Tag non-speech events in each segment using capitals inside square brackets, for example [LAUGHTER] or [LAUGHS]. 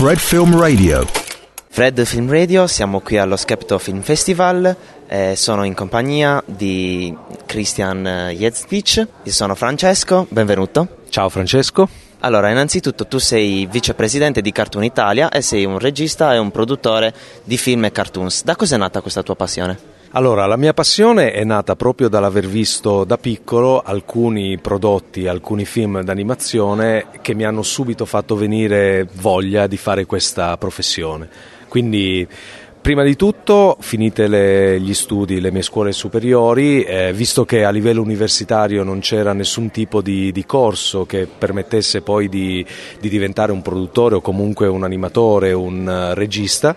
Fred Film Radio. Fred Film Radio, siamo qui allo Skepto Film Festival, eh, sono in compagnia di Christian Jezdic, io sono Francesco, benvenuto. Ciao Francesco. Allora, innanzitutto tu sei vicepresidente di Cartoon Italia e sei un regista e un produttore di film e cartoons. Da cosa è nata questa tua passione? Allora, la mia passione è nata proprio dall'aver visto da piccolo alcuni prodotti, alcuni film d'animazione che mi hanno subito fatto venire voglia di fare questa professione. Quindi Prima di tutto, finite le, gli studi, le mie scuole superiori, eh, visto che a livello universitario non c'era nessun tipo di, di corso che permettesse poi di, di, diventare un produttore o comunque un animatore, un uh, regista,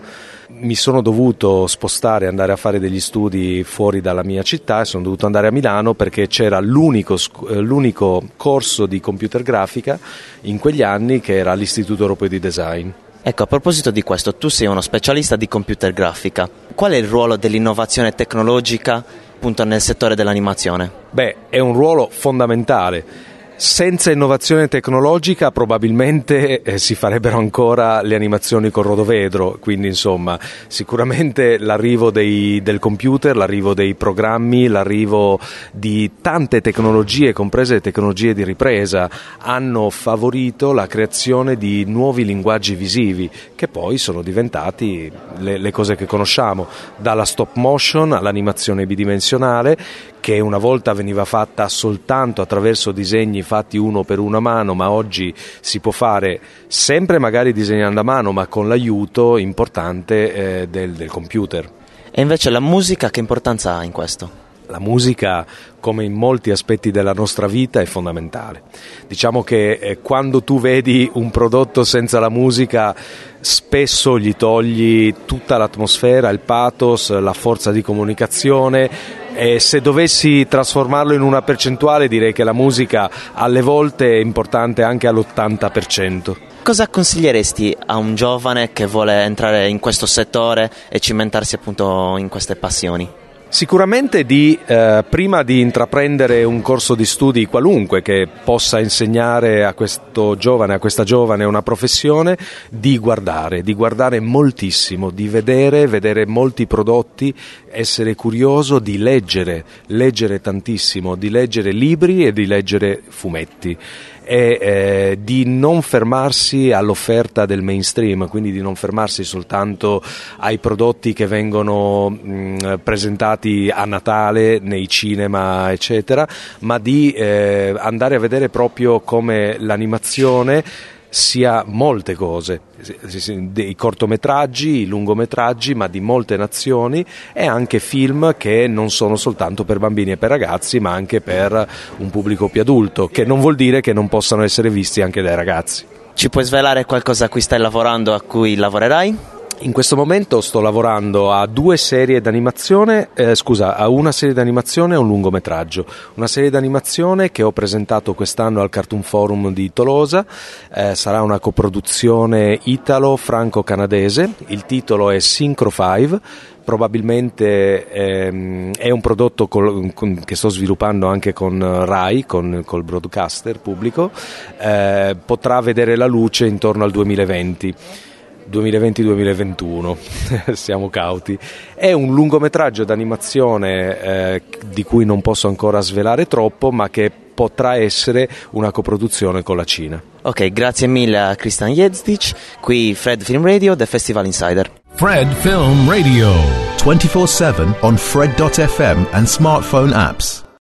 mi sono dovuto spostare, andare a fare degli studi fuori dalla mia città e sono dovuto andare a Milano perché c'era l'unico, eh, l'unico corso di computer grafica in quegli anni che era l'Istituto Europeo di Design. Ecco, a proposito di questo, tu sei uno specialista di computer grafica. Qual è il ruolo dell'innovazione tecnologica appunto nel settore dell'animazione? Beh, è un ruolo fondamentale senza innovazione tecnologica probabilmente eh, si farebbero ancora le animazioni con rodovedro, quindi insomma sicuramente l'arrivo dei, del computer, l'arrivo dei programmi, l'arrivo di tante tecnologie, comprese le tecnologie di ripresa, hanno favorito la creazione di nuovi linguaggi visivi che poi sono diventati le, le cose che conosciamo, dalla stop motion all'animazione bidimensionale che una volta veniva fatta soltanto attraverso disegni fatti uno per una mano, ma oggi si può fare sempre magari disegnando a mano, ma con l'aiuto importante eh, del, del computer. E invece la musica che importanza ha in questo? La musica, come in molti aspetti della nostra vita, è fondamentale. Diciamo che eh, quando tu vedi un prodotto senza la musica, spesso gli togli tutta l'atmosfera, il pathos, la forza di comunicazione, e se dovessi trasformarlo in una percentuale direi che la musica alle volte è importante anche all'80%. Cosa consiglieresti a un giovane che vuole entrare in questo settore e cimentarsi appunto in queste passioni? Sicuramente di, eh, prima di intraprendere un corso di studi qualunque che possa insegnare a questo giovane, a questa giovane una professione, di guardare, di guardare moltissimo, di vedere, vedere molti prodotti, essere curioso, di leggere, leggere tantissimo, di leggere libri e di leggere fumetti è eh, di non fermarsi all'offerta del mainstream, quindi di non fermarsi soltanto ai prodotti che vengono mh, presentati a Natale nei cinema, eccetera, ma di eh, andare a vedere proprio come l'animazione sia molte cose, dei cortometraggi, i lungometraggi, ma di molte nazioni e anche film che non sono soltanto per bambini e per ragazzi, ma anche per un pubblico più adulto, che non vuol dire che non possano essere visti anche dai ragazzi. Ci puoi svelare qualcosa a cui stai lavorando, a cui lavorerai? In questo momento sto lavorando a due serie d'animazione, eh, scusa, a una serie d'animazione e un lungometraggio. Una serie d'animazione che ho presentato quest'anno al Cartoon Forum di Tolosa, eh, sarà una coproduzione italo-franco-canadese, il titolo è Synchro 5 probabilmente ehm, è un prodotto col, con, che sto sviluppando anche con RAI, con, col broadcaster pubblico, eh, potrà vedere la luce intorno al 2020. 2020-2021, [LAUGHS] siamo cauti. È un lungometraggio d'animazione eh, di cui non posso ancora svelare troppo, ma che potrà essere una coproduzione con la Cina. Ok, grazie mille a Christian Jezdic, qui Fred Film Radio, The Festival Insider. Fred Film Radio, 24-7 on Fred.fm and smartphone apps.